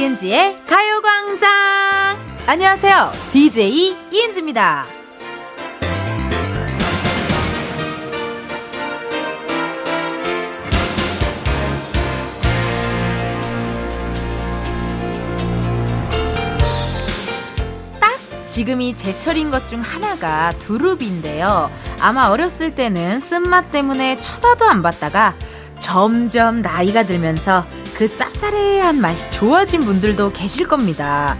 이은지의 가요광장! 안녕하세요. DJ 이은지입니다. 딱 지금이 제철인 것 중 하나가 두릅인데요. 아마 어렸을 때는 쓴맛 때문에 쳐다도 안 봤다가 점점 나이가 들면서 그 쌉싸래한 맛이 좋아진 분들도 계실 겁니다.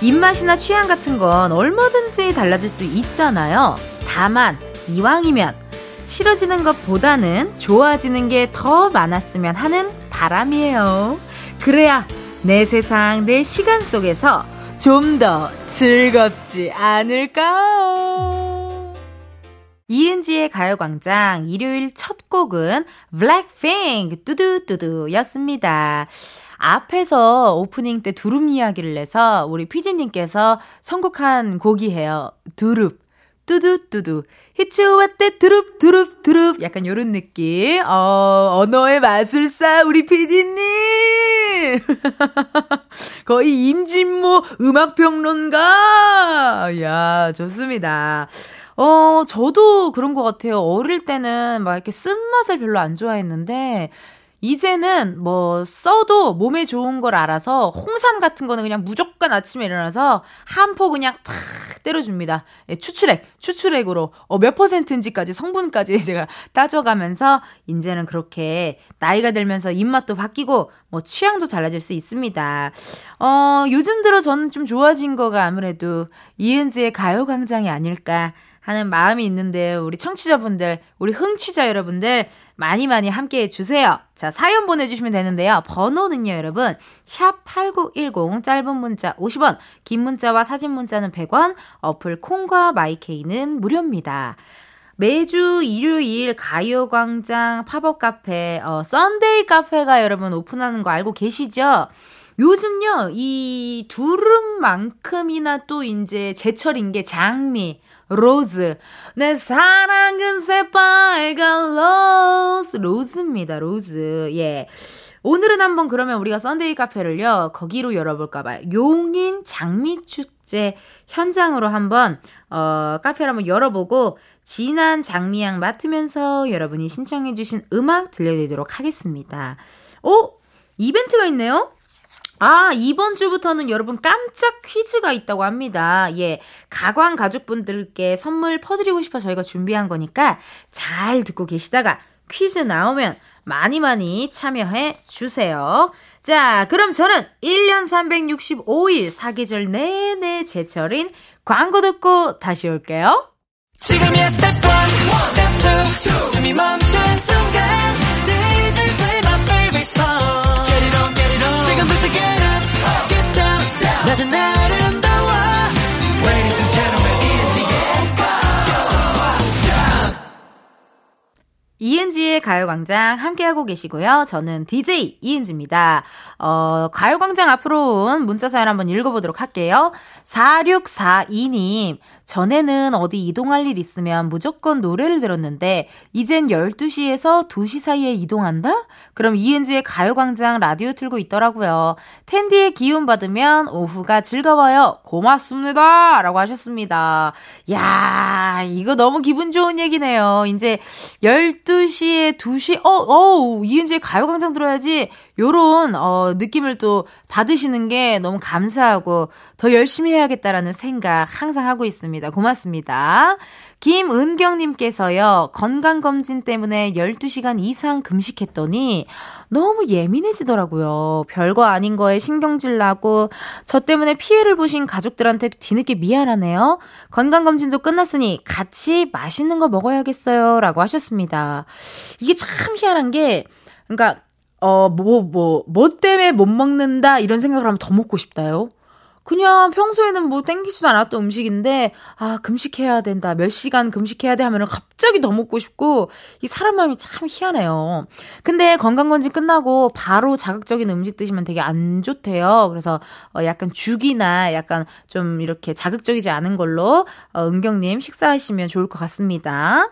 입맛이나 취향 같은 건 얼마든지 달라질 수 있잖아요. 다만, 이왕이면 싫어지는 것보다는 좋아지는 게 더 많았으면 하는 바람이에요. 그래야 내 세상, 내 시간 속에서 좀 더 즐겁지 않을까요? 이은지의 가요광장 일요일 첫 곡은 블랙핑크 뚜두뚜두였습니다. 앞에서 오프닝 때 두릅 이야기를 내서 우리 피디님께서 선곡한 곡이에요. 두릅. 뚜두뚜두. 히츠왔대 두릅, 두릅, 두릅. 약간 요런 느낌. 어, 언어의 마술사, 우리 피디님! 거의 임진모 음악평론가! 야 좋습니다. 어, 저도 그런 것 같아요. 어릴 때는 막 이렇게 쓴맛을 별로 안 좋아했는데, 이제는 뭐 써도 몸에 좋은 걸 알아서 홍삼 같은 거는 그냥 무조건 아침에 일어나서 한 포 그냥 탁 때려줍니다. 예, 추출액, 추출액으로 어, 몇 퍼센트인지까지 성분까지 제가 따져가면서 이제는 그렇게 나이가 들면서 입맛도 바뀌고 뭐 취향도 달라질 수 있습니다. 어, 요즘 들어 저는 좀 좋아진 거가 아무래도 이은지의 가요광장이 아닐까 하는 마음이 있는데 우리 청취자분들, 우리 흥취자 여러분들 많이 많이 함께 해주세요. 자, 사연 보내주시면 되는데요. 번호는요, 여러분. 샵 8910, 짧은 문자 50원, 긴 문자와 사진 문자는 100원, 어플 콩과 마이케이는 무료입니다. 매주 일요일 가요광장 팝업 카페, 어, Sunday 카페가 여러분 오픈하는 거 알고 계시죠? 요즘요, 이 두릅만큼이나 또 이제 제철인 게 장미, rose. 내 사랑은 새빨간 rose. rose입니다, rose. 예. 오늘은 한번 그러면 우리가 Sunday 카페를요, 거기로 열어볼까봐요. 용인 장미축제 현장으로 한번, 어, 카페를 한번 열어보고, 진한 장미향 맡으면서 여러분이 신청해주신 음악 들려드리도록 하겠습니다. 오! 이벤트가 있네요? 아, 이번 주부터는 여러분 깜짝 퀴즈가 있다고 합니다. 예. 가광 가족분들께 선물 퍼드리고 싶어 저희가 준비한 거니까 잘 듣고 계시다가 퀴즈 나오면 많이 많이 참여해 주세요. 자, 그럼 저는 1년 365일 사계절 내내 제철인 광고 듣고 다시 올게요. 지금이야 스텝 1, 스텝 2, 숨이 멈춘 순간 imagine 이은지의 가요광장 함께하고 계시고요. 저는 DJ 이은지입니다. 어, 가요광장 앞으로 온 문자 사연 한번 읽어보도록 할게요. 4642님, 전에는 어디 이동할 일 있으면 무조건 노래를 들었는데, 이젠 12시에서 2시 사이에 이동한다? 그럼 이은지의 가요광장 라디오 틀고 있더라고요. 텐디의 기운 받으면 오후가 즐거워요. 고맙습니다. 라고 하셨습니다. 야 이거 너무 기분 좋은 얘기네요. 이제 12 시에 2시, 어, 어 이은지의 가요광장 들어야지. 요런, 어, 느낌을 또 받으시는 게 너무 감사하고 더 열심히 해야겠다라는 생각 항상 하고 있습니다. 고맙습니다. 김은경님께서요, 건강검진 때문에 12시간 이상 금식했더니 너무 예민해지더라고요. 별거 아닌 거에 신경질 나고, 저 때문에 피해를 보신 가족들한테 뒤늦게 미안하네요. 건강검진도 끝났으니 같이 맛있는 거 먹어야겠어요. 라고 하셨습니다. 이게 참 희한한 게, 그러니까, 어, 뭐, 뭐, 뭐 때문에 못 먹는다, 이런 생각을 하면 더 먹고 싶다요. 그냥 평소에는 뭐 땡기지도 않았던 음식인데, 아, 금식해야 된다. 몇 시간 금식해야 돼 하면은 갑자기 더 먹고 싶고, 이 사람 마음이 참 희한해요. 근데 건강검진 끝나고 바로 자극적인 음식 드시면 되게 안 좋대요. 그래서 어, 약간 죽이나 약간 좀 이렇게 자극적이지 않은 걸로, 어, 은경님 식사하시면 좋을 것 같습니다.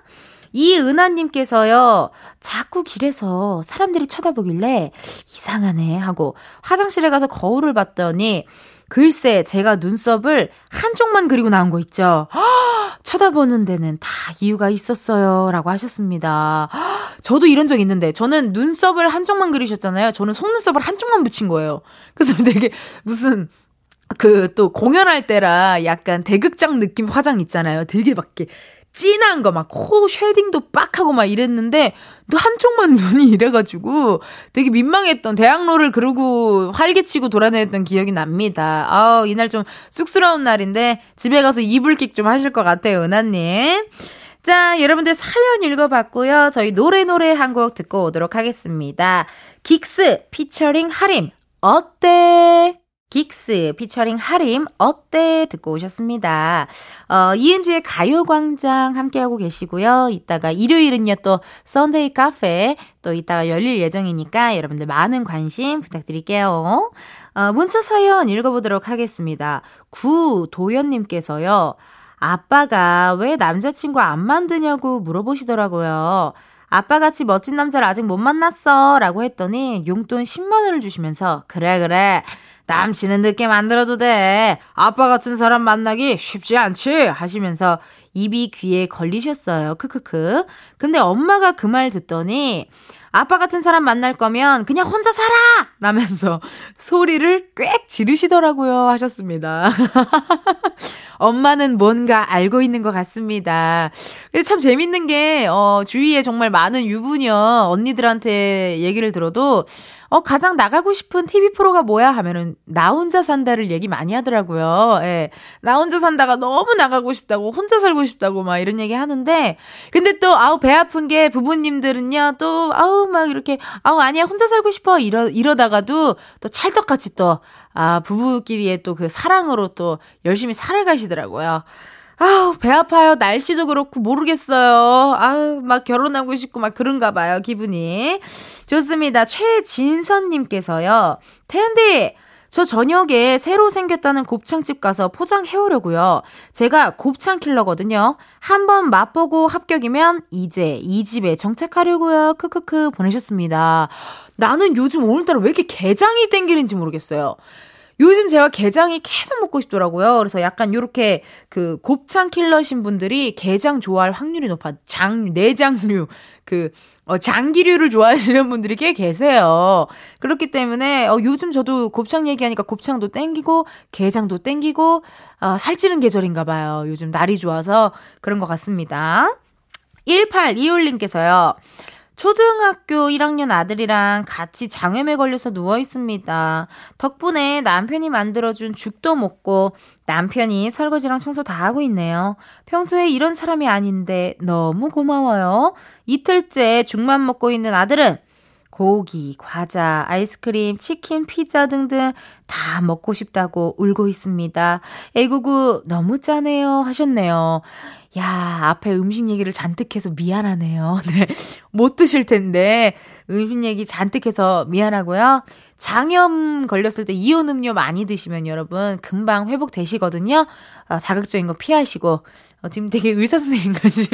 이은하님께서요, 자꾸 길에서 사람들이 쳐다보길래 이상하네 하고 화장실에 가서 거울을 봤더니 글쎄, 제가 눈썹을 한쪽만 그리고 나온 거 있죠. 쳐다보는 데는 다 이유가 있었어요. 라고 하셨습니다. 저도 이런 적 있는데, 저는 눈썹을 한쪽만 그리셨잖아요. 저는 속눈썹을 한쪽만 붙인 거예요. 그래서 되게 무슨, 그, 또 공연할 때라 약간 대극장 느낌 화장 있잖아요. 되게 막 이렇게 진한 거 막 코 shading도 빡 하고 막 이랬는데 또 한쪽만 눈이 이래가지고 되게 민망했던 대학로를 그러고 활개치고 돌아다녔던 기억이 납니다. 아우 이날 좀 쑥스러운 날인데 집에 가서 이불킥 좀 하실 것 같아요 은하님. 자 여러분들 사연 읽어봤고요. 저희 노래 노래 한 곡 듣고 오도록 하겠습니다. 긱스 피처링 하림 어때? 긱스 피처링 하림 어때 듣고 오셨습니다. 어, 이은지의 가요광장 함께하고 계시고요. 이따가 일요일은요 또 썬데이 카페 또 이따가 열릴 예정이니까 여러분들 많은 관심 부탁드릴게요. 어, 문자 사연 읽어보도록 하겠습니다. 구도연님께서요. 아빠가 왜 남자친구 안 만드냐고 물어보시더라고요. 아빠같이 멋진 남자를 아직 못 만났어 라고 했더니 용돈 10만원을 주시면서 그래 그래 남친은 늦게 만들어도 돼. 아빠 같은 사람 만나기 쉽지 않지? 하시면서 입이 귀에 걸리셨어요. 크크크. 근데 엄마가 그 말 듣더니 아빠 같은 사람 만날 거면 그냥 혼자 살아! 라면서 소리를 꽥 지르시더라고요. 하셨습니다. 엄마는 뭔가 알고 있는 것 같습니다. 근데 참 재밌는 게, 어, 주위에 정말 많은 유부녀 언니들한테 얘기를 들어도 어, 가장 나가고 싶은 TV 프로가 뭐야? 하면은, 나 혼자 산다를 얘기 많이 하더라고요. 예. 나 혼자 산다가 너무 나가고 싶다고, 혼자 살고 싶다고, 막 이런 얘기 하는데, 근데 또, 아우, 배 아픈 게 부부님들은요, 또, 아우, 막 이렇게, 아우, 아니야, 혼자 살고 싶어. 이러, 이러다가도 또 찰떡같이 또, 아, 부부끼리의 또 그 사랑으로 또 열심히 살아가시더라고요. 아우, 배 아파요. 날씨도 그렇고 모르겠어요. 아우, 막 결혼하고 싶고 막 그런가 봐요, 기분이. 좋습니다. 최진선님께서요. 텐디! 저 저녁에 새로 생겼다는 곱창집 가서 포장해 오려고요. 제가 곱창 킬러거든요. 한번 맛보고 합격이면 이제 이 집에 정착하려고요. 크크크 보내셨습니다. 나는 요즘 오늘따라 왜 이렇게 게장이 땡기는지 모르겠어요. 요즘 제가 게장이 계속 먹고 싶더라고요. 그래서 약간 요렇게 그 곱창 킬러신 분들이 게장 좋아할 확률이 높아. 장, 내장류, 그, 어, 장기류를 좋아하시는 분들이 꽤 계세요. 그렇기 때문에, 어, 요즘 저도 곱창 얘기하니까 곱창도 땡기고, 게장도 땡기고, 어, 살찌는 계절인가 봐요. 요즘 날이 좋아서 그런 것 같습니다. 1825님께서요. 초등학교 1학년 아들이랑 같이 장염에 걸려서 누워 있습니다. 덕분에 남편이 만들어준 죽도 먹고 남편이 설거지랑 청소 다 하고 있네요. 평소에 이런 사람이 아닌데 너무 고마워요. 이틀째 죽만 먹고 있는 아들은 고기, 과자, 아이스크림, 치킨, 피자 등등 다 먹고 싶다고 울고 있습니다. 애구구 너무 짜네요 하셨네요. 야, 앞에 음식 얘기를 잔뜩 해서 미안하네요. 네. 못 드실 텐데, 음식 얘기 잔뜩 해서 미안하고요. 장염 걸렸을 때 이온 음료 많이 드시면 여러분 금방 회복되시거든요. 어, 자극적인 거 피하시고, 어, 지금 되게 의사 선생님 같이.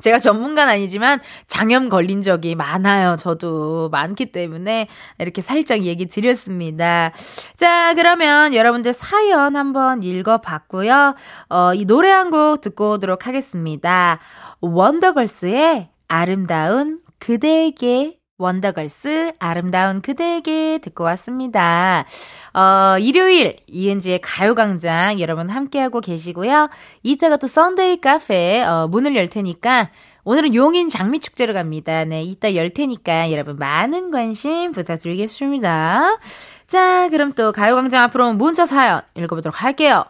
제가 전문가는 아니지만 장염 걸린 적이 많아요. 저도 많기 때문에 이렇게 살짝 얘기 드렸습니다. 자, 그러면 여러분들 사연 한번 읽어봤고요. 어, 이 노래 한 곡 듣고 오도록 하겠습니다. 원더걸스의 아름다운 그대에게 원더걸스 아름다운 그대에게 듣고 왔습니다. 어, 일요일 이은지의 가요광장 여러분 함께하고 계시고요. 이따가 또 Sunday 카페 어, 문을 열 테니까 오늘은 용인 장미축제로 갑니다. 네, 이따 열 테니까 여러분 많은 관심 부탁드리겠습니다. 자, 그럼 또 가요광장 앞으로 문자 사연 읽어보도록 할게요.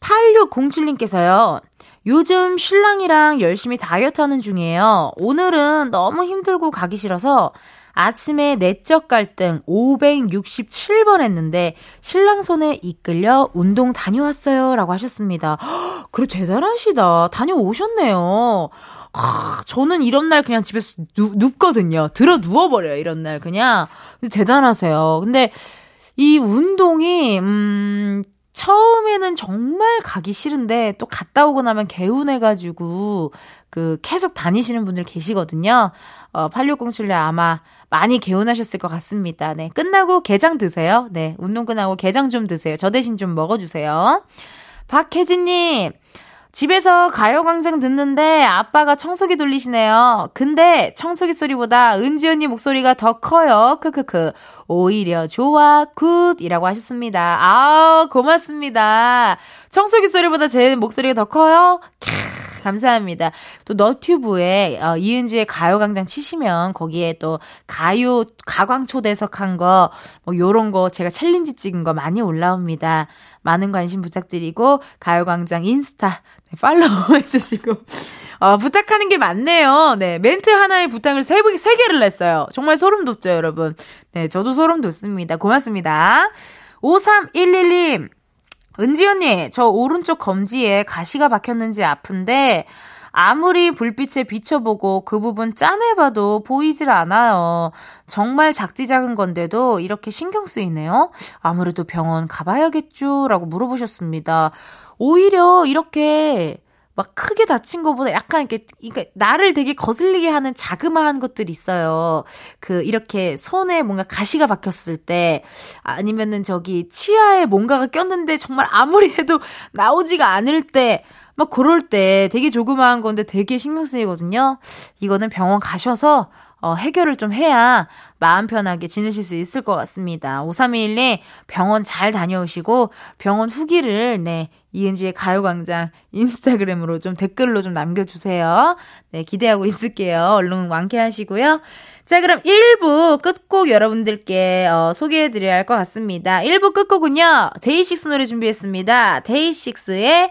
8607님께서요. 요즘 신랑이랑 열심히 다이어트 하는 중이에요. 오늘은 너무 힘들고 가기 싫어서 아침에 내적 갈등 567번 했는데 신랑 손에 이끌려 운동 다녀왔어요. 라고 하셨습니다. 그래, 대단하시다. 다녀오셨네요. 아, 저는 이런 날 그냥 집에서 누, 눕거든요. 들어 누워버려요. 이런 날 그냥. 대단하세요. 근데 이 운동이, 음, 처음에는 정말 가기 싫은데 또 갔다 오고 나면 개운해가지고 그 계속 다니시는 분들 계시거든요. 어, 8607님 아마 많이 개운하셨을 것 같습니다. 네. 끝나고 게장 드세요. 네. 운동 끝나고 게장 좀 드세요. 저 대신 좀 먹어주세요. 박혜진님, 집에서 가요광장 듣는데 아빠가 청소기 돌리시네요. 근데 청소기 소리보다 은지 언니 목소리가 더 커요. 크크크. 오히려 좋아, good. 이라고 하셨습니다. 아 고맙습니다. 청소기 소리보다 제 목소리가 더 커요? 캬, 감사합니다. 또 너튜브에 어, 이은지의 가요광장 치시면 거기에 또 가요 가광 초대석 한 거 뭐 요런 거 제가 challenge 찍은 거 많이 올라옵니다. 많은 관심 부탁드리고 가요광장 인스타 네, follow 해주시고 어, 부탁하는 게 많네요. 네 멘트 하나에 부탁을 세, 세 개를 냈어요. 정말 소름 돋죠, 여러분. 네 저도 소름 돋습니다. 고맙습니다. 5311님 은지 언니, 저 오른쪽 검지에 가시가 박혔는지 아픈데 아무리 불빛에 비춰보고 그 부분 짜내봐도 보이질 않아요. 정말 작디 작은 건데도 이렇게 신경 쓰이네요. 아무래도 병원 가봐야겠죠? 라고 물어보셨습니다. 오히려 이렇게 막 크게 다친 것보다 약간 이렇게, 그러니까 나를 되게 거슬리게 하는 자그마한 것들이 있어요. 그, 이렇게 손에 뭔가 가시가 박혔을 때, 아니면은 저기 치아에 뭔가가 꼈는데 정말 아무리 해도 나오지가 않을 때, 막 그럴 때 되게 조그마한 건데 되게 신경 쓰이거든요. 이거는 병원 가셔서 어, 해결을 좀 해야 마음 편하게 지내실 수 있을 것 같습니다. 5321님 병원 잘 다녀오시고 병원 후기를 네 이은지의 가요광장 인스타그램으로 좀 댓글로 좀 남겨주세요. 네 기대하고 있을게요. 얼른 완쾌하시고요. 자 그럼 1부 끝곡 여러분들께 어, 소개해드려야 할 것 같습니다. 1부 끝곡은요 데이식스 노래 준비했습니다. 데이식스의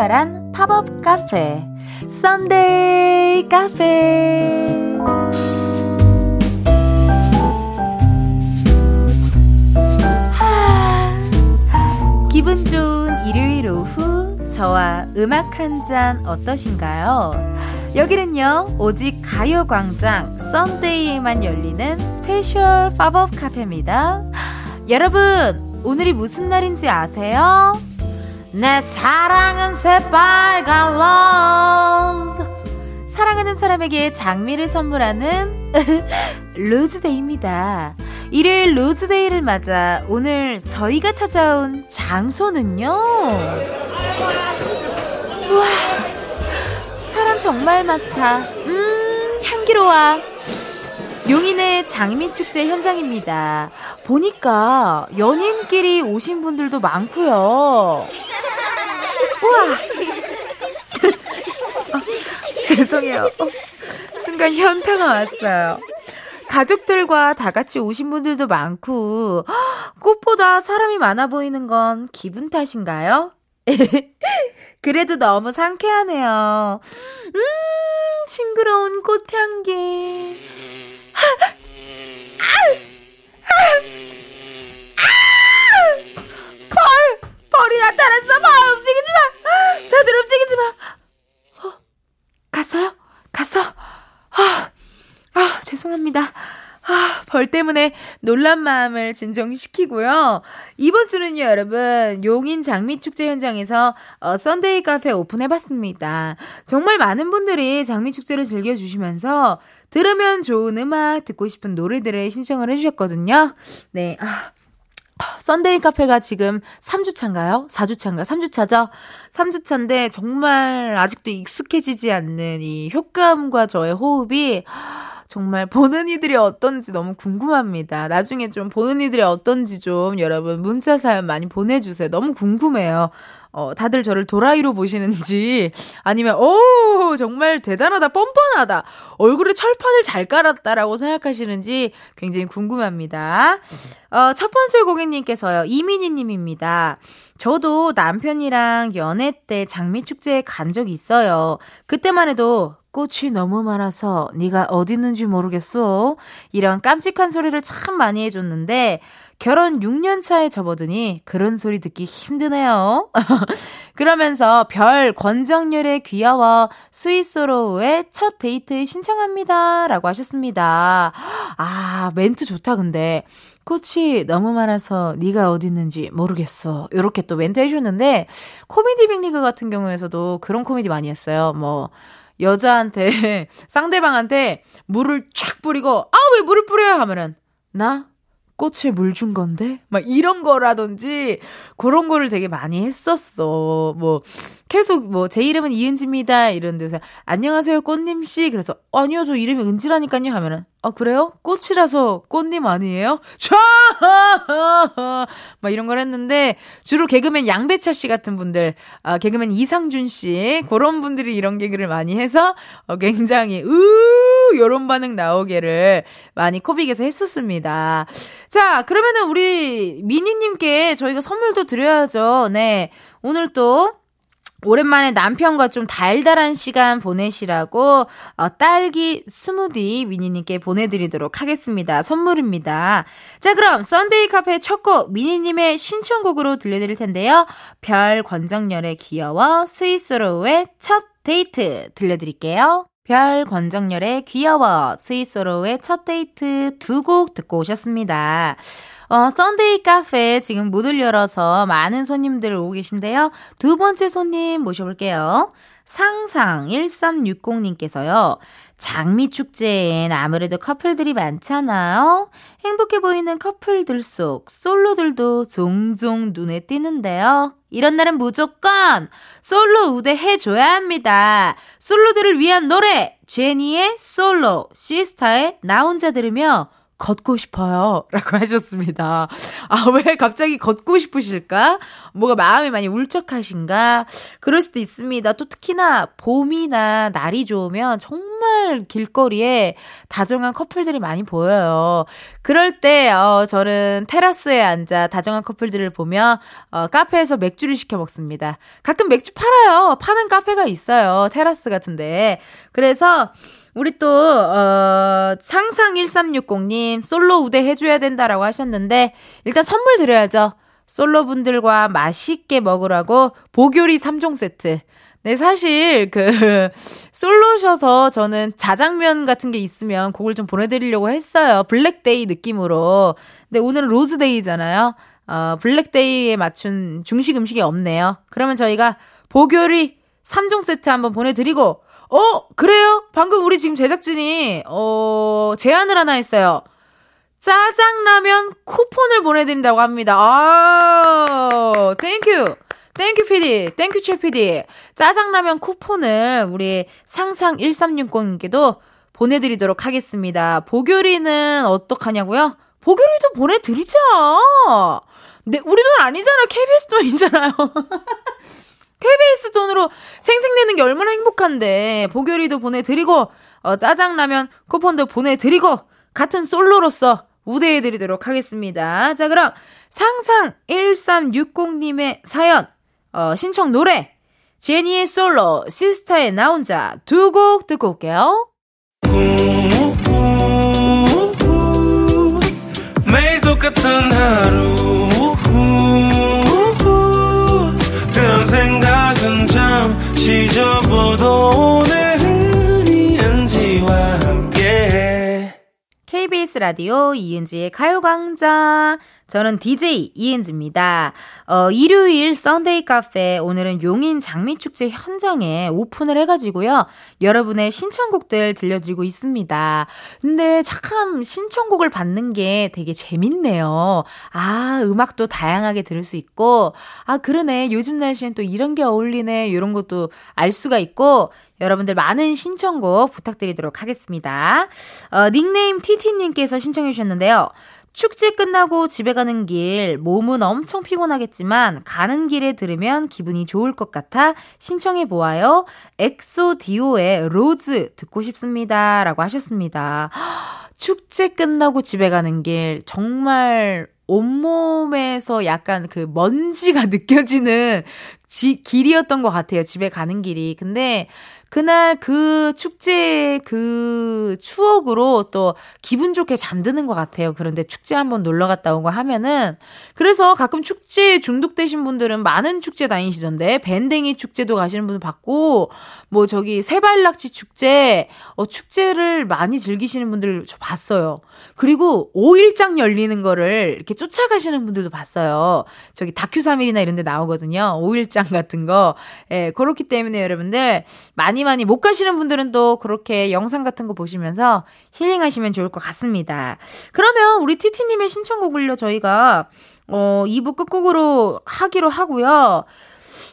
특별한 팝업 카페, Sunday 카페. 기분 좋은 일요일 오후, 저와 음악 한 잔 어떠신가요? 여기는요, 오직 가요광장 Sunday에만 열리는 special pop-up 카페입니다. 여러분, 오늘이 무슨 날인지 아세요? 내 사랑은 새빨간 rose. 사랑하는 사람에게 장미를 선물하는 Rose Day입니다. 일요일 Rose Day를 맞아 오늘 저희가 찾아온 장소는요. 우와, 사람 정말 많다. 음, 향기로워. 용인의 장미축제 현장입니다. 보니까 연인끼리 오신 분들도 많고요. 우와! 아, 죄송해요. 순간 현타가 왔어요. 가족들과 다 같이 오신 분들도 많고, 꽃보다 사람이 많아 보이는 건 기분 탓인가요? 그래도 너무 상쾌하네요. 음, 싱그러운 꽃향기. 벌! 벌이 나타났어! 봐! 움직이지 마! 다들 움직이지 마! 어, 갔어요? 갔어? 아, 아, 죄송합니다. 아, 벌 때문에 놀란 마음을 진정시키고요. 이번 주는요, 여러분, 용인 장미축제 현장에서 어, Sunday 카페 오픈해봤습니다. 정말 많은 분들이 장미축제를 즐겨주시면서 들으면 좋은 음악, 듣고 싶은 노래들을 신청을 해주셨거든요. 네, 아. Sunday 카페가 지금 3주차인가요? 4주차인가? 3주차죠? 3주차인데 정말 아직도 익숙해지지 않는 이 효과음과 저의 호흡이 정말 보는 이들이 어떤지 너무 궁금합니다. 나중에 좀 보는 이들이 어떤지 좀 여러분 문자 사연 많이 보내주세요. 너무 궁금해요. 어, 다들 저를 도라이로 보시는지, 아니면, 오, 정말 대단하다, 뻔뻔하다, 얼굴에 철판을 잘 깔았다라고 생각하시는지 굉장히 궁금합니다. 어, 첫 번째 고객님께서요, 이민희 님입니다. 저도 남편이랑 연애 때 장미 축제에 간 적이 있어요. 그때만 해도 꽃이 너무 많아서 네가 어디 있는지 모르겠어. 이런 깜찍한 소리를 참 많이 해줬는데 결혼 6년 차에 접어드니 그런 소리 듣기 힘드네요. 그러면서 별 권정열의 귀여워 스위스로우의 첫 데이트 신청합니다. 라고 하셨습니다. 아, 멘트 좋다 근데. 꽃이 너무 많아서 네가 어디 있는지 모르겠어. 요렇게 또 멘트 해주셨는데 코미디 빅리그 같은 경우에서도 그런 코미디 많이 했어요. 뭐 여자한테 상대방한테 물을 촥 뿌리고 아 왜 물을 뿌려요? 하면은 나 꽃에 물 준 건데? 막 이런 거라든지 그런 거를 되게 많이 했었어. 뭐 계속 뭐 제 이름은 이은지입니다. 이런 데서 안녕하세요 꽃님 씨. 그래서 아니요 저 이름이 은지라니까요 하면은 아 그래요? 꽃이라서 꽃님 아니에요? 촤! 막 이런 걸 했는데 주로 개그맨 양배차 씨 같은 분들, 아 개그맨 이상준 씨 그런 분들이 이런 개그를 많이 해서 어, 굉장히 으 요런 반응 나오게를 많이 코빅에서 했었습니다. 자 그러면은 우리 미니님께 저희가 선물도 드려야죠. 네 오늘 또 오랜만에 남편과 좀 달달한 시간 보내시라고 어, 딸기 스무디 미니님께 보내드리도록 하겠습니다. 선물입니다. 자 그럼 Sunday 카페 첫곡 미니님의 신청곡으로 들려드릴 텐데요. 별 권정열의 귀여워 스윗소로우의 첫 데이트 들려드릴게요. 별 권정열의 귀여워 스윗소로우의 첫 데이트 두 곡 듣고 오셨습니다. 어, Sunday 카페 지금 문을 열어서 많은 손님들 오고 계신데요. 두 번째 손님 모셔볼게요. 상상 1360님께서요. 장미 축제엔 아무래도 커플들이 많잖아요. 행복해 보이는 커플들 속 솔로들도 종종 눈에 띄는데요. 이런 날은 무조건 솔로 우대 해줘야 합니다. 솔로들을 위한 노래 제니의 솔로, 시스타의 나 혼자 들으며 걷고 싶어요. 라고 하셨습니다. 아, 왜 갑자기 걷고 싶으실까? 뭐가 마음이 많이 울적하신가? 그럴 수도 있습니다. 또 특히나 봄이나 날이 좋으면 정말 길거리에 다정한 커플들이 많이 보여요. 그럴 때, 어, 저는 테라스에 앉아 다정한 커플들을 보며, 어, 카페에서 맥주를 시켜 먹습니다. 가끔 맥주 팔아요. 파는 카페가 있어요. 테라스 같은데. 그래서, 우리 또, 어, 상상1360님, 솔로 우대 해줘야 된다라고 하셨는데, 일단 선물 드려야죠. 솔로 분들과 맛있게 먹으라고 복요리 3종 세트. 네, 사실, 그, 솔로셔서 저는 자장면 같은 게 있으면 그걸 좀 보내드리려고 했어요. Black Day 느낌으로. 근데 오늘은 Rose Day잖아요. 어, Black Day에 맞춘 중식 음식이 없네요. 그러면 저희가 복요리 3종 세트 한번 보내드리고, 어, 그래요? 방금 우리 지금 제작진이, 어, 제안을 하나 했어요. 짜장라면 쿠폰을 보내드린다고 합니다. 아, thank you. Thank you PD, thank you 최 PD. 짜장라면 쿠폰을 우리 상상 1360님께도 보내드리도록 하겠습니다. 복요리는 어떡하냐고요? 복요리도 보내드리죠. 네, 우리 돈 아니잖아. KBS 돈이잖아요. KBS 돈으로 생색내는 게 얼마나 행복한데 복요리도 보내드리고 어, 짜장라면 쿠폰도 보내드리고 같은 솔로로서 우대해드리도록 하겠습니다. 자 그럼 상상 1360님의 사연 어, 신청 노래 제니의 솔로 시스타의 나 혼자 두 곡 듣고 올게요. 매일 똑같은 하루 잊어도 오늘은 이은지와 함께. KBS 라디오 이은지의 가요광장 저는 DJ 이은지입니다. 어, 일요일 Sunday 카페 오늘은 용인 장미축제 현장에 오픈을 해가지고요. 여러분의 신청곡들 들려드리고 있습니다. 근데 참 신청곡을 받는 게 되게 재밌네요. 아, 음악도 다양하게 들을 수 있고, 아, 그러네. 요즘 날씨엔 또 이런 게 어울리네. 이런 것도 알 수가 있고, 여러분들 많은 신청곡 부탁드리도록 하겠습니다. 어, 닉네임 티티님께서 신청해 주셨는데요. 축제 끝나고 집에 가는 길, 몸은 엄청 피곤하겠지만, 가는 길에 들으면 기분이 좋을 것 같아 신청해 보아요. 엑소 디오의 Rose 듣고 싶습니다. 라고 하셨습니다. 축제 끝나고 집에 가는 길, 정말 온몸에서 약간 그 먼지가 느껴지는 지, 길이었던 것 같아요. 집에 가는 길이. 근데 그날 그 축제 그 추억으로 또 기분 좋게 잠드는 것 같아요. 그런데 축제 한번 놀러 갔다 오고 하면은 그래서 가끔 축제에 중독되신 분들은 많은 축제 다니시던데 밴댕이 축제도 가시는 분들 봤고 뭐 저기 세발낙지 축제 어 축제를 많이 즐기시는 분들 저 봤어요. 그리고 5일장 열리는 거를 이렇게 쫓아가시는 분들도 봤어요. 저기 다큐 3일이나 이런 데 나오거든요. 5일장 같은 거. 예, 그렇기 때문에 여러분들 많이 많이 많이 못 가시는 분들은 또 그렇게 영상 같은 거 보시면서 힐링하시면 좋을 것 같습니다. 그러면 우리 티티님의 신청곡을요, 저희가, 어, 2부 끝곡으로 하기로 하고요.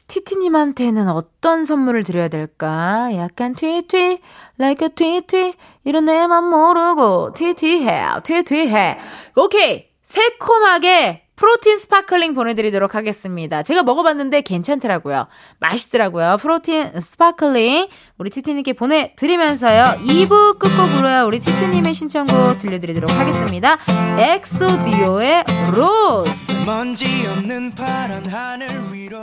티티님한테는 어떤 선물을 드려야 될까? 약간 트위트, like a 트위트, 이런 내 맘 모르고, 티티해, 티티해. 오케이! 새콤하게 protein sparkling 보내드리도록 하겠습니다. 제가 먹어봤는데 괜찮더라고요. 맛있더라고요. protein sparkling 우리 티티님께 보내드리면서요. 2부 끝곡으로요. 우리 티티님의 신청곡 들려드리도록 하겠습니다. 엑소 디오의 Rose 먼지 없는 파란 하늘 위로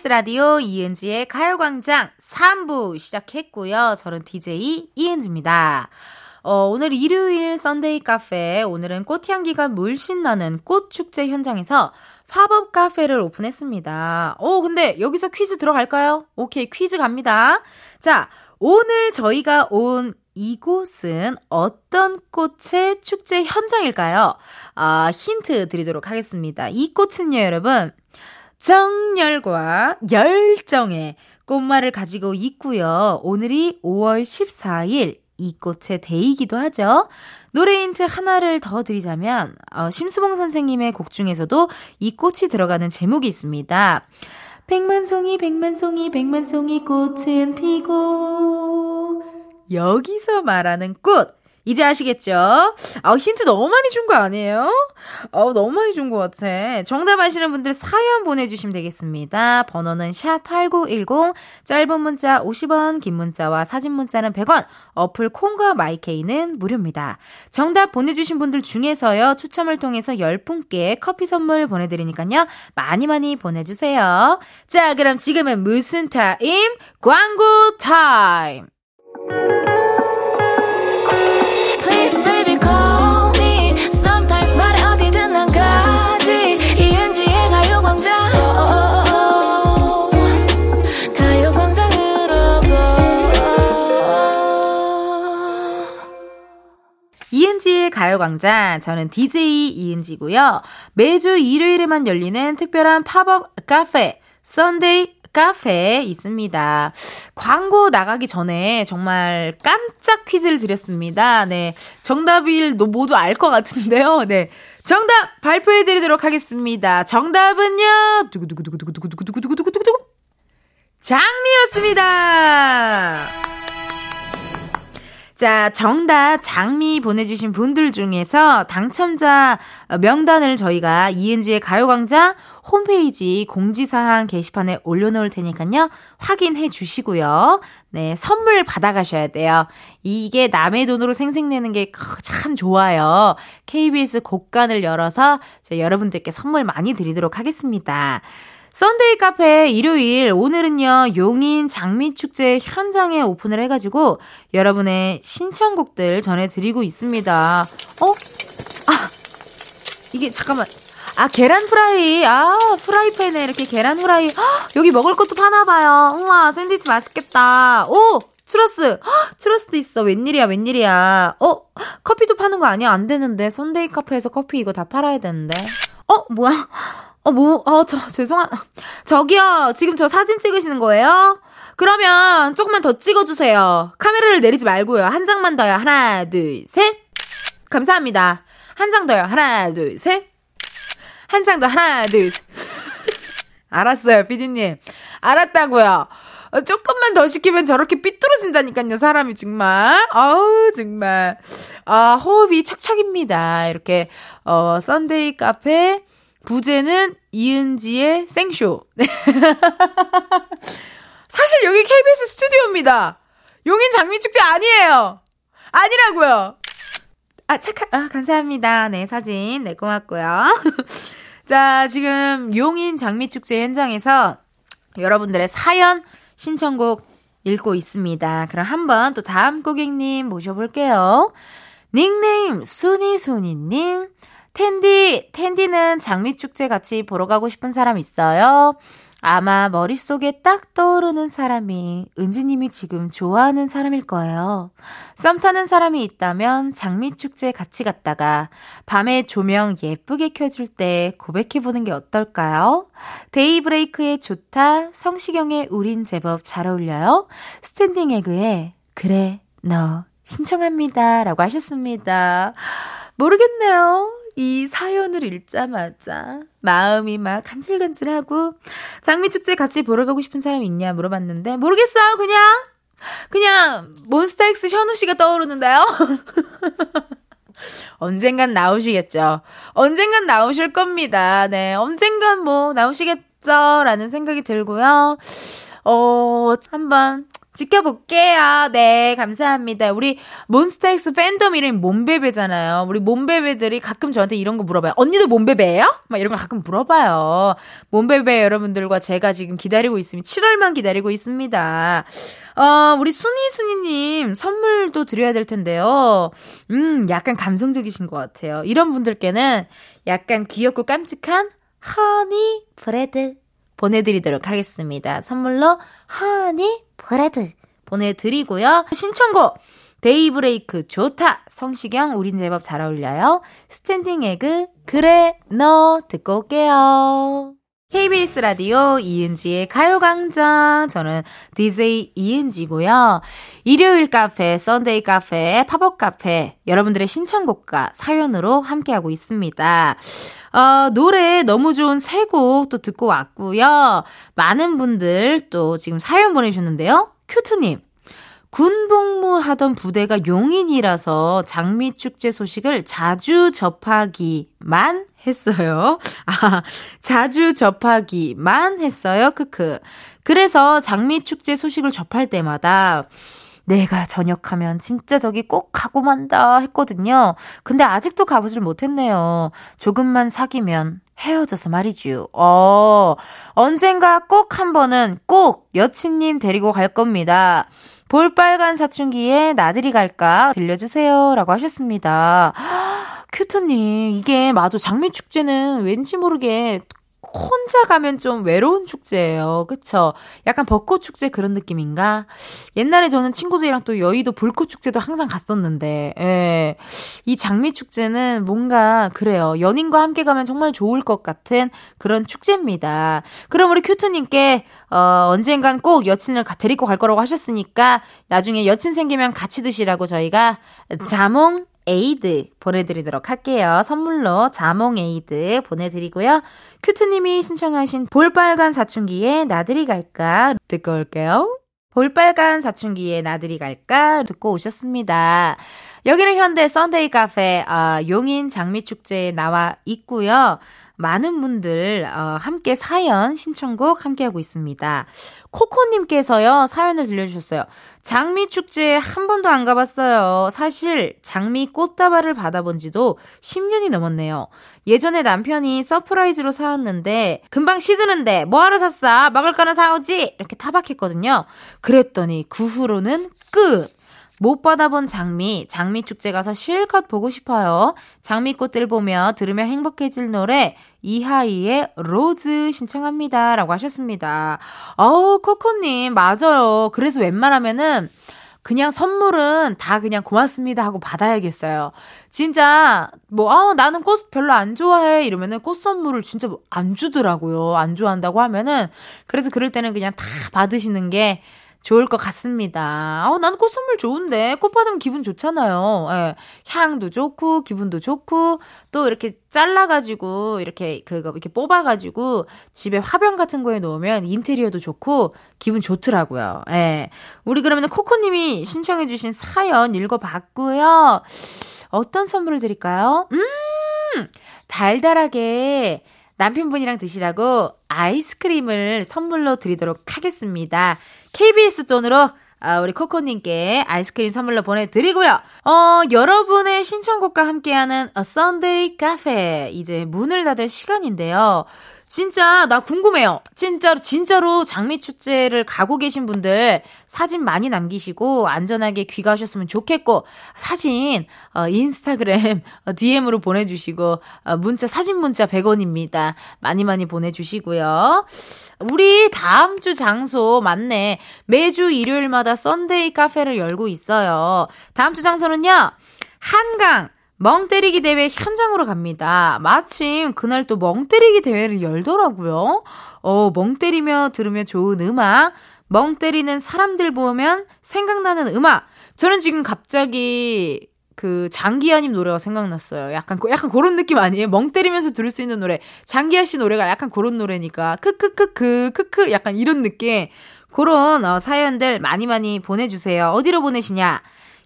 KBS 라디오 이은지의 가요광장 3부 시작했고요. 저는 DJ 이은지입니다. 어, 오늘 일요일 Sunday 카페, 오늘은 꽃향기가 물씬 나는 꽃축제 현장에서 팝업 카페를 오픈했습니다. 어, 근데 여기서 퀴즈 들어갈까요? 오케이, 퀴즈 갑니다. 자, 오늘 저희가 온 이곳은 어떤 꽃의 축제 현장일까요? 아, 힌트 드리도록 하겠습니다. 이 꽃은요, 여러분. 정열과 열정의 꽃말을 가지고 있고요. 오늘이 5월 14일 이 꽃의 데이기도 하죠. 노래 힌트 하나를 더 드리자면 어, 심수봉 선생님의 곡 중에서도 이 꽃이 들어가는 제목이 있습니다. 백만송이 백만송이 백만송이 꽃은 피고 여기서 말하는 꽃 이제 아시겠죠? 아, 힌트 너무 많이 준 거 아니에요? 어, 너무 많이 준 것 같아. 정답 아시는 분들 사연 보내주시면 되겠습니다. 번호는 샵8910, 짧은 문자 50원, 긴 문자와 사진 문자는 100원, 어플 콩과 마이케이는 무료입니다. 정답 보내주신 분들 중에서요, 추첨을 통해서 10분께 커피 선물 보내드리니까요, 많이 많이 보내주세요. 자, 그럼 지금은 무슨 타임? 광고 타임! 이은지의 가요광장. 저는 DJ 이은지고요. 매주 일요일에만 열리는 특별한 팝업 카페, Sunday 카페에 있습니다. 광고 나가기 전에 정말 깜짝 퀴즈를 드렸습니다. 네. 정답일 모두 알 것 같은데요. 네. 정답 발표해 드리도록 하겠습니다. 정답은요. 두구두구두구두구두구두구두구두구두구 장미였습니다. 자, 정답 장미 보내주신 분들 중에서 당첨자 명단을 저희가 이은지의 가요광장 홈페이지 공지사항 게시판에 올려놓을 테니까요. 확인해 주시고요. 네, 선물 받아가셔야 돼요. 이게 남의 돈으로 생색내는 게 참 좋아요. KBS 곳간을 열어서 여러분들께 선물 많이 드리도록 하겠습니다. Sunday 카페 일요일 오늘은요 용인 장미축제 현장에 오픈을 해가지고 여러분의 신청곡들 전해드리고 있습니다. 어? 아 이게 잠깐만 아 계란 프라이 아 프라이팬에 이렇게 계란 프라이 헉, 여기 먹을 것도 파나 봐요. 우와 샌드위치 맛있겠다. 오 추러스 헉, 추러스도 있어 웬일이야 웬일이야. 어 커피도 파는 거 아니야 안 되는데 Sunday 카페에서 커피 이거 다 팔아야 되는데. 어 뭐야? 어, 뭐, 어, 저, 죄송한, 저기요, 지금 저 사진 찍으시는 거예요? 그러면 조금만 더 찍어주세요. 카메라를 내리지 말고요. 한 장만 더요. 하나, 둘, 셋. 감사합니다. 한 장 더요. 하나, 둘, 셋. 한 장 더, 하나, 둘, 셋. 알았어요, 피디님. 알았다고요. 어, 조금만 더 시키면 저렇게 삐뚤어진다니까요, 사람이 정말. 어우, 정말. 아, 호흡이 척척입니다. 이렇게, 어, Sunday 카페, 부제는 이은지의 생쇼. 네. 사실 여기 KBS 스튜디오입니다. 용인 장미축제 아니에요. 아니라고요. 아, 착한, 아, 감사합니다. 네, 사진. 네, 고맙고요. 자, 지금 용인 장미축제 현장에서 여러분들의 사연 신청곡 읽고 있습니다. 그럼 한번 또 다음 고객님 모셔볼게요. 닉네임 순이순이님. 텐디, 텐디는 장미축제 같이 보러 가고 싶은 사람 있어요? 아마 머릿속에 딱 떠오르는 사람이 은지님이 지금 좋아하는 사람일 거예요. 썸 타는 사람이 있다면 장미축제 같이 갔다가 밤에 조명 예쁘게 켜줄 때 고백해보는 게 어떨까요? 데이브레이크의 좋다, 성시경의 우린 제법 잘 어울려요. 스탠딩 에그의 그래, 너 신청합니다. 라고 하셨습니다. 모르겠네요. 이 사연을 읽자마자 마음이 막 간질간질하고 장미축제 같이 보러 가고 싶은 사람 있냐 물어봤는데 모르겠어요 그냥 그냥 몬스타엑스 현우 씨가 떠오르는데요. 언젠간 나오시겠죠. 언젠간 나오실 겁니다. 네, 언젠간 뭐 나오시겠죠 라는 생각이 들고요. 어, 한번 지켜볼게요. 네, 감사합니다. 우리 몬스타엑스 팬덤 이름이 몸베베잖아요. 우리 몸베베들이 가끔 저한테 이런 거 물어봐요. 언니도 몸베베예요? 막 이런 거 가끔 물어봐요. 몬베베 여러분들과 제가 지금 기다리고 있으면 7월만 기다리고 있습니다. 어, 우리 순이순이님 선물도 드려야 될 텐데요. 음, 약간 감성적이신 것 같아요. 이런 분들께는 약간 귀엽고 깜찍한 honey bread 보내드리도록 하겠습니다. 선물로 honey bread 보내드리고요. 신청곡 데이브레이크 좋다 성시경 우린 제법 잘 어울려요. 스탠딩 에그 그래 너 듣고 올게요. KBS 라디오 이은지의 가요광장. 저는 DJ 이은지고요. 일요일 카페, Sunday 카페, 팝업 카페, 여러분들의 신청곡과 사연으로 함께하고 있습니다. 어, 노래 너무 좋은 세 곡 또 듣고 왔고요. 많은 분들 또 지금 사연 보내주셨는데요. 큐트님. 군복무 하던 부대가 용인이라서 장미축제 소식을 자주 접하기만 했어요. 아, 자주 접하기만 했어요. 크크. 그래서 장미축제 소식을 접할 때마다 내가 전역하면 진짜 저기 꼭 가고 만다 했거든요. 근데 아직도 가보질 못했네요. 조금만 사귀면 헤어져서 말이죠. 어, 언젠가 꼭 한 번은 꼭 여친님 데리고 갈 겁니다. 볼빨간 사춘기에 나들이 갈까 들려주세요. 라고 하셨습니다. 큐트님, 이게 맞아. 장미축제는 왠지 모르게 혼자 가면 좀 외로운 축제예요. 그쵸? 약간 벚꽃 축제 그런 느낌인가? 옛날에 저는 친구들이랑 또 여의도 불꽃 축제도 항상 갔었는데, 예. 이 장미 축제는 뭔가 그래요. 연인과 함께 가면 정말 좋을 것 같은 그런 축제입니다. 그럼 우리 큐트님께, 어, 언젠간 꼭 여친을 데리고 갈 거라고 하셨으니까, 나중에 여친 생기면 같이 드시라고 저희가 자몽 에이드 보내드리도록 할게요. 선물로 자몽 에이드 보내드리고요. 큐트님이 신청하신 볼빨간 사춘기에 나들이 갈까 듣고 올게요. 볼빨간 사춘기에 나들이 갈까 듣고 오셨습니다. 여기는 현재 Sunday 카페 어, 용인 장미축제에 나와 있고요. 많은 분들 어, 함께 사연 신청곡 함께하고 있습니다. 코코님께서요 사연을 들려주셨어요. 장미 축제에 한 번도 안 가봤어요. 사실 장미 꽃다발을 받아본 지도 10년이 넘었네요. 예전에 남편이 surprise로 사왔는데 금방 시드는데 뭐하러 샀어? 먹을 거는 사오지? 이렇게 타박했거든요. 그랬더니 그 후로는 끝. 못 받아본 장미, 장미 축제 가서 실컷 보고 싶어요. 장미꽃들 보며 들으며 행복해질 노래, 이하이의 Rose 신청합니다. 라고 하셨습니다. 어우, 코코님, 맞아요. 그래서 웬만하면은, 그냥 선물은 다 그냥 고맙습니다 하고 받아야겠어요. 진짜, 뭐, 아, 나는 꽃 별로 안 좋아해. 이러면은 꽃 선물을 진짜 안 주더라고요. 안 좋아한다고 하면은. 그래서 그럴 때는 그냥 다 받으시는 게 좋을 것 같습니다. 어, 나는 꽃 선물 좋은데. 꽃 받으면 기분 좋잖아요. 예. 향도 좋고, 기분도 좋고, 또 이렇게 잘라가지고, 이렇게, 그거, 이렇게 뽑아가지고, 집에 화병 같은 거에 놓으면 인테리어도 좋고, 기분 좋더라고요. 예. 우리 그러면 코코님이 신청해주신 사연 읽어봤고요. 어떤 선물을 드릴까요? 음! 달달하게, 남편분이랑 드시라고 아이스크림을 선물로 드리도록 하겠습니다. KBS 돈으로 아, 우리 코코님께 아이스크림 선물로 보내드리고요. 어, 여러분의 신청곡과 함께하는 A Sunday Cafe. 이제 문을 닫을 시간인데요. 진짜 나 궁금해요. 진짜로 진짜로 장미 축제를 가고 계신 분들 사진 많이 남기시고 안전하게 귀가하셨으면 좋겠고 사진 어, 인스타그램 어, DM으로 보내주시고 어, 문자 사진 문자 100원입니다. 많이 많이 보내주시고요. 우리 다음 주 장소 안내. 매주 일요일마다 Sunday 카페를 열고 있어요. 다음 주 장소는요. 한강 멍 때리기 대회 현장으로 갑니다. 마침 그날 또 멍 때리기 대회를 열더라고요. 어, 멍 때리며 들으면 좋은 음악, 멍 때리는 사람들 보면 생각나는 음악. 저는 지금 갑자기 그 장기하님 노래가 생각났어요. 약간 약간 그런 느낌 아니에요? 멍 때리면서 들을 수 있는 노래. 장기하 씨 노래가 약간 그런 노래니까 크크크크 크크 약간 이런 느낌. 그런 어, 사연들 많이 많이 보내주세요. 어디로 보내시냐?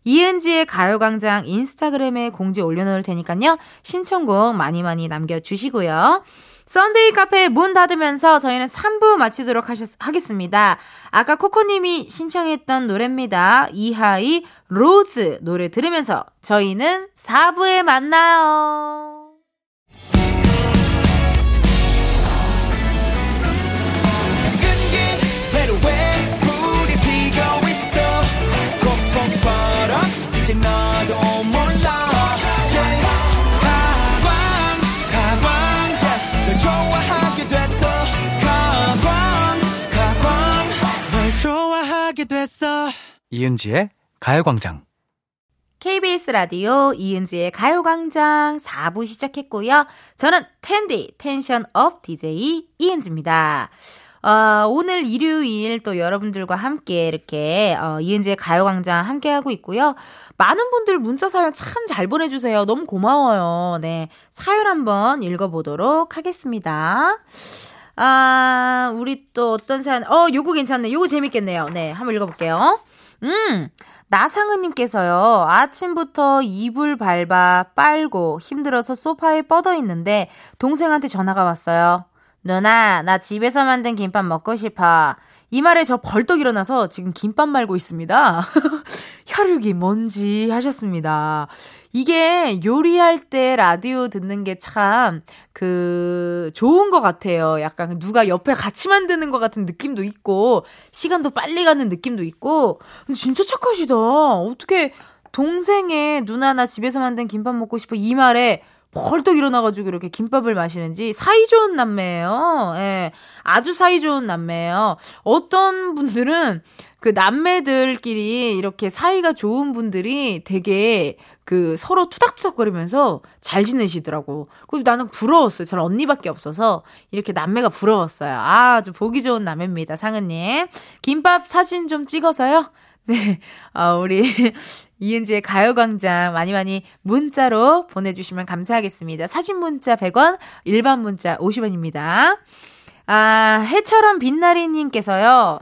이은지의 가요광장 인스타그램에 공지 올려놓을 테니까요. 신청곡 많이 많이 남겨주시고요. Sunday 카페 문 닫으면서 저희는 3부 마치도록 하셨, 하겠습니다. 아까 코코님이 신청했던 노래입니다. 이하이 Rose 노래 들으면서 저희는 4부에 만나요. 이은지의 가요광장. KBS 라디오 이은지의 가요광장 4부 시작했고요. 저는 텐디 tension up DJ 이은지입니다. 어, 오늘 일요일 또 여러분들과 함께 이렇게 어, 이은지의 가요광장 함께 하고 있고요. 많은 분들 문자 사연 참 잘 보내주세요. 너무 고마워요. 네, 사연 한번 읽어보도록 하겠습니다. 아, 우리 또 어떤 사연, 어, 요거 괜찮네. 요거 재밌겠네요. 네, 한번 읽어볼게요. 음, 나상은님께서요, 아침부터 이불 밟아 빨고 힘들어서 소파에 뻗어 있는데 동생한테 전화가 왔어요. 누나, 나 집에서 만든 김밥 먹고 싶어. 이 말에 저 벌떡 일어나서 지금 김밥 말고 있습니다. 혈육이 뭔지 하셨습니다. 이게 요리할 때 라디오 듣는 게 참, 그, 좋은 것 같아요. 약간 누가 옆에 같이 만드는 것 같은 느낌도 있고, 시간도 빨리 가는 느낌도 있고, 진짜 착하시다. 어떻게 동생의 누나 나 집에서 만든 김밥 먹고 싶어 이 말에 벌떡 일어나가지고 이렇게 김밥을 마시는지 사이좋은 남매예요. 예. 아주 사이좋은 남매예요. 어떤 분들은 그 남매들끼리 이렇게 사이가 좋은 분들이 되게 그 서로 투닥투닥거리면서 잘 지내시더라고. 그래서 나는 부러웠어요. 저는 언니밖에 없어서 이렇게 남매가 부러웠어요. 아, 주 보기 좋은 남매입니다. 상은님. 김밥 사진 좀 찍어서요. 네. 어, 우리 이은지의 가요광장 많이 많이 문자로 보내주시면 감사하겠습니다. 사진 문자 100원, 일반 문자 50원입니다. 아, 해처럼 빛나리님께서요.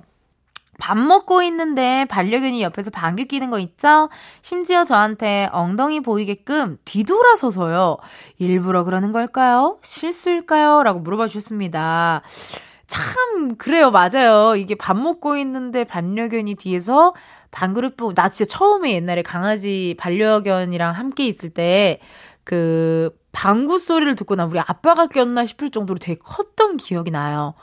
밥 먹고 있는데 반려견이 옆에서 방귀 끼는 거 있죠? 심지어 저한테 엉덩이 보이게끔 뒤돌아서서요. 일부러 그러는 걸까요? 실수일까요? 라고 물어봐 주셨습니다. 참, 그래요. 맞아요. 이게 밥 먹고 있는데 반려견이 뒤에서 방그릇 뿌, 나 진짜 처음에 옛날에 강아지 반려견이랑 함께 있을 때, 그, 방구 소리를 듣고 나 우리 아빠가 꼈나 싶을 정도로 되게 컸던 기억이 나요.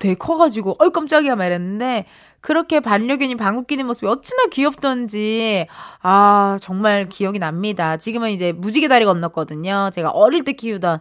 되게 커가지고, 어이, 깜짝이야, 막 이랬는데, 그렇게 반려견이 방구 끼는 모습이 어찌나 귀엽던지, 아, 정말 기억이 납니다. 지금은 이제 무지개 다리 건넜거든요. 제가 어릴 때 키우던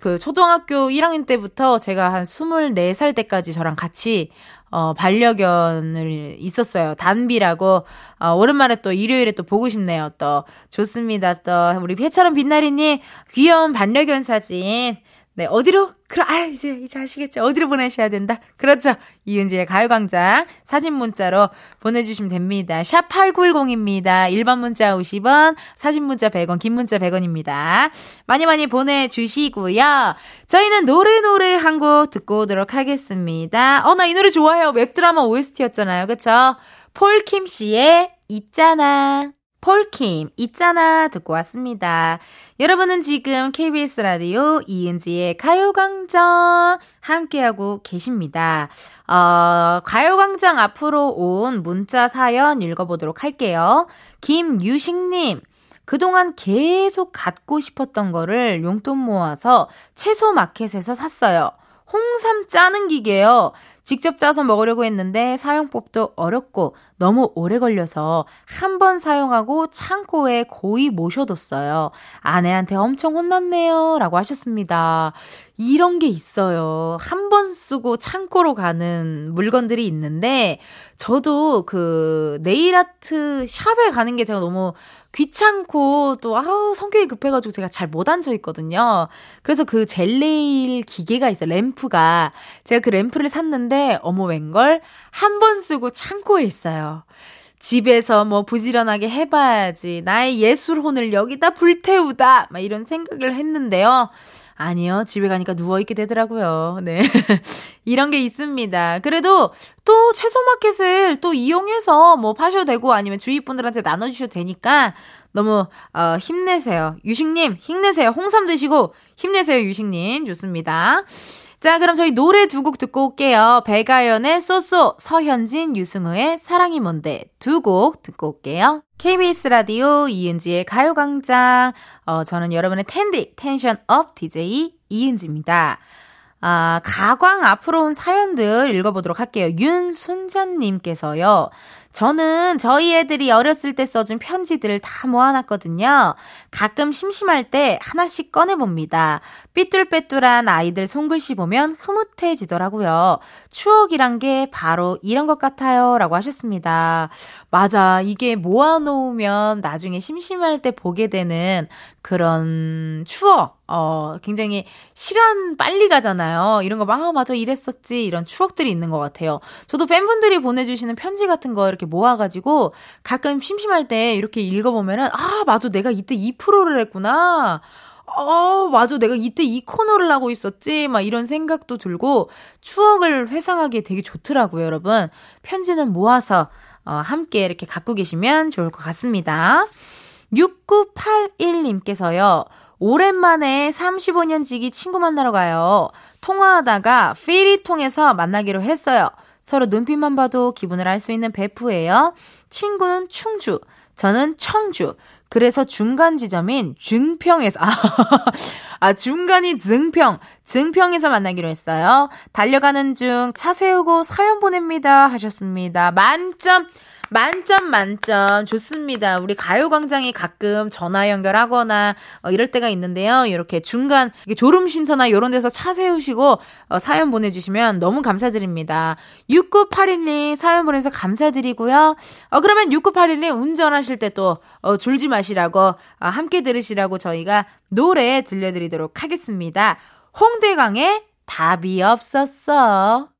그 초등학교 1학년 때부터 제가 한 24살 때까지 저랑 같이 어, 반려견을 있었어요. 단비라고, 어, 오랜만에 또 일요일에 또 보고 싶네요. 또, 좋습니다. 또, 우리 회처럼 빛나리님, 귀여운 반려견 사진. 네, 어디로? 그럼, 아, 이제, 이제 아시겠죠? 어디로 보내셔야 된다? 그렇죠. 이은지의 가요광장 사진 문자로 보내주시면 됩니다. 샵 8910입니다. 1번 문자 50원, 사진 문자 100원, 긴 문자 100원입니다. 많이 많이 보내주시고요. 저희는 노래 노래 한 곡 듣고 오도록 하겠습니다. 어, 나 이 노래 좋아해요. 웹드라마 OST였잖아요. 그쵸? 폴킴 씨의 있잖아. 폴킴, 있잖아, 듣고 왔습니다. 여러분은 지금 KBS 라디오 이은지의 가요광장 함께하고 계십니다. 어, 가요광장 앞으로 온 문자 사연 읽어보도록 할게요. 김유식님, 그동안 계속 갖고 싶었던 거를 용돈 모아서 채소 마켓에서 샀어요. 홍삼 짜는 기계요. 직접 짜서 먹으려고 했는데 사용법도 어렵고 너무 오래 걸려서 한 번 사용하고 창고에 고이 모셔뒀어요. 아내한테 엄청 혼났네요. 라고 하셨습니다. 이런 게 있어요. 한 번 쓰고 창고로 가는 물건들이 있는데 저도 그 네일 아트 샵에 가는 게 제가 너무 귀찮고 또 아우 성격이 급해가지고 제가 잘 못 앉아 있거든요. 그래서 그 젤네일 기계가 있어요. 램프가 제가 그 램프를 샀는데 어머 웬걸 한 번 쓰고 창고에 있어요. 집에서 뭐 부지런하게 해봐야지 나의 예술혼을 여기다 불태우다 막 이런 생각을 했는데요. 아니요. 집에 가니까 누워있게 되더라고요. 네. 이런 게 있습니다. 그래도 또 채소마켓을 또 이용해서 뭐 파셔도 되고 아니면 주위 분들한테 나눠주셔도 되니까 너무, 어, 힘내세요. 유식님, 힘내세요. 홍삼 드시고 힘내세요, 유식님. 좋습니다. 자, 그럼 저희 노래 두 곡 듣고 올게요. 배가연의 쏘쏘, 서현진, 유승우의 사랑이 뭔데 두 곡 듣고 올게요. KBS 라디오 이은지의 가요광장. 어, 저는 여러분의 텐디, tension up DJ 이은지입니다. 아, 가광 앞으로 온 사연들 읽어보도록 할게요. 윤순자님께서요. 저는 저희 애들이 어렸을 때 써준 편지들을 다 모아놨거든요. 가끔 심심할 때 하나씩 꺼내봅니다. 삐뚤빼뚤한 아이들 손글씨 보면 흐뭇해지더라고요. 추억이란 게 바로 이런 것 같아요. 라고 하셨습니다. 맞아. 이게 모아놓으면 나중에 심심할 때 보게 되는 그런 추억, 어, 굉장히 시간 빨리 가잖아요. 이런 거 막, 아, 맞아, 이랬었지. 이런 추억들이 있는 것 같아요. 저도 팬분들이 보내주시는 편지 같은 거 이렇게 모아가지고 가끔 심심할 때 이렇게 읽어보면은, 아, 맞아, 내가 이때 이 프로를 했구나. 어, 맞아. 내가 이때 이 코너를 하고 있었지. 막 이런 생각도 들고 추억을 회상하기에 되게 좋더라고요, 여러분. 편지는 모아서 어, 함께 이렇게 갖고 계시면 좋을 것 같습니다. 6981님께서요. 오랜만에 35년 지기 친구 만나러 가요. 통화하다가 페리 통해서 만나기로 했어요. 서로 눈빛만 봐도 기분을 알 수 있는 베프예요. 친구는 충주, 저는 청주. 그래서 중간 지점인 증평에서, 아, 아, 중간이 증평, 증평에서 만나기로 했어요. 달려가는 중 차 세우고 사연 보냅니다. 하셨습니다. 만점! 만점 만점 좋습니다. 우리 가요광장이 가끔 전화 연결하거나 어, 이럴 때가 있는데요. 이렇게 중간 졸음 쉼터나 이런 데서 차 세우시고 어, 사연 보내주시면 너무 감사드립니다. 6981님 사연 보내서 감사드리고요. 어, 그러면 6981님 운전하실 때 또 어, 졸지 마시라고 어, 함께 들으시라고 저희가 노래 들려드리도록 하겠습니다. 홍대광의 답이 없었어.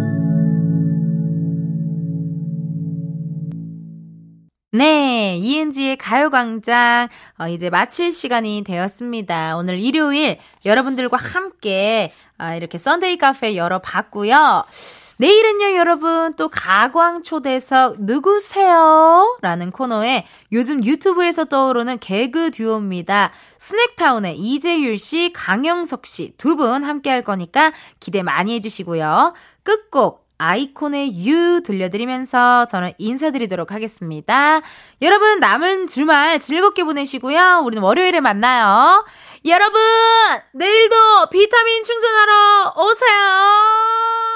이은지의 가요광장, 어, 이제 마칠 시간이 되었습니다. 오늘 일요일 여러분들과 함께, 아, 이렇게 썬데이 카페 열어봤고요. 내일은요, 여러분, 또 가광초대석 누구세요? 라는 코너에 요즘 유튜브에서 떠오르는 개그 듀오입니다. 스낵타운의 이재율 씨, 강영석 씨 두 분 함께 할 거니까 기대 많이 해주시고요. 끝곡 아이콘의 유 들려드리면서 저는 인사드리도록 하겠습니다. 여러분 남은 주말 즐겁게 보내시고요. 우리는 월요일에 만나요. 여러분 내일도 비타민 충전하러 오세요.